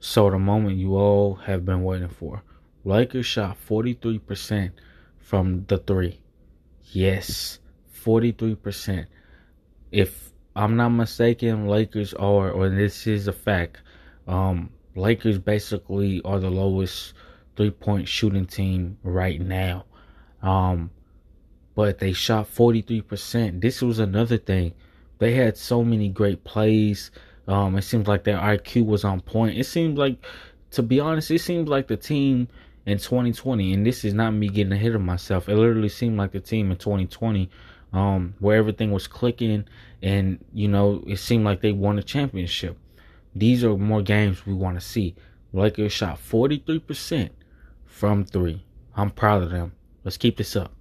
So the moment you all have been waiting for. Lakers shot 43% from the three. Yes, 43%. If I'm not mistaken, Lakers are, or this is a fact, um, Lakers basically are the lowest three point shooting team right now. Um, but they shot 43%. This was another thing. They had so many great plays. Um, it seems like their IQ was on point. It seems like, to be honest, it seems like the team in 2020, and this is not me getting ahead of myself. It literally seemed like the team in 2020, um, where everything was clicking, and you know, it seemed like they won a championship. These are more games we want to see. Lakers shot 43% from three. I'm proud of them. Let's keep this up.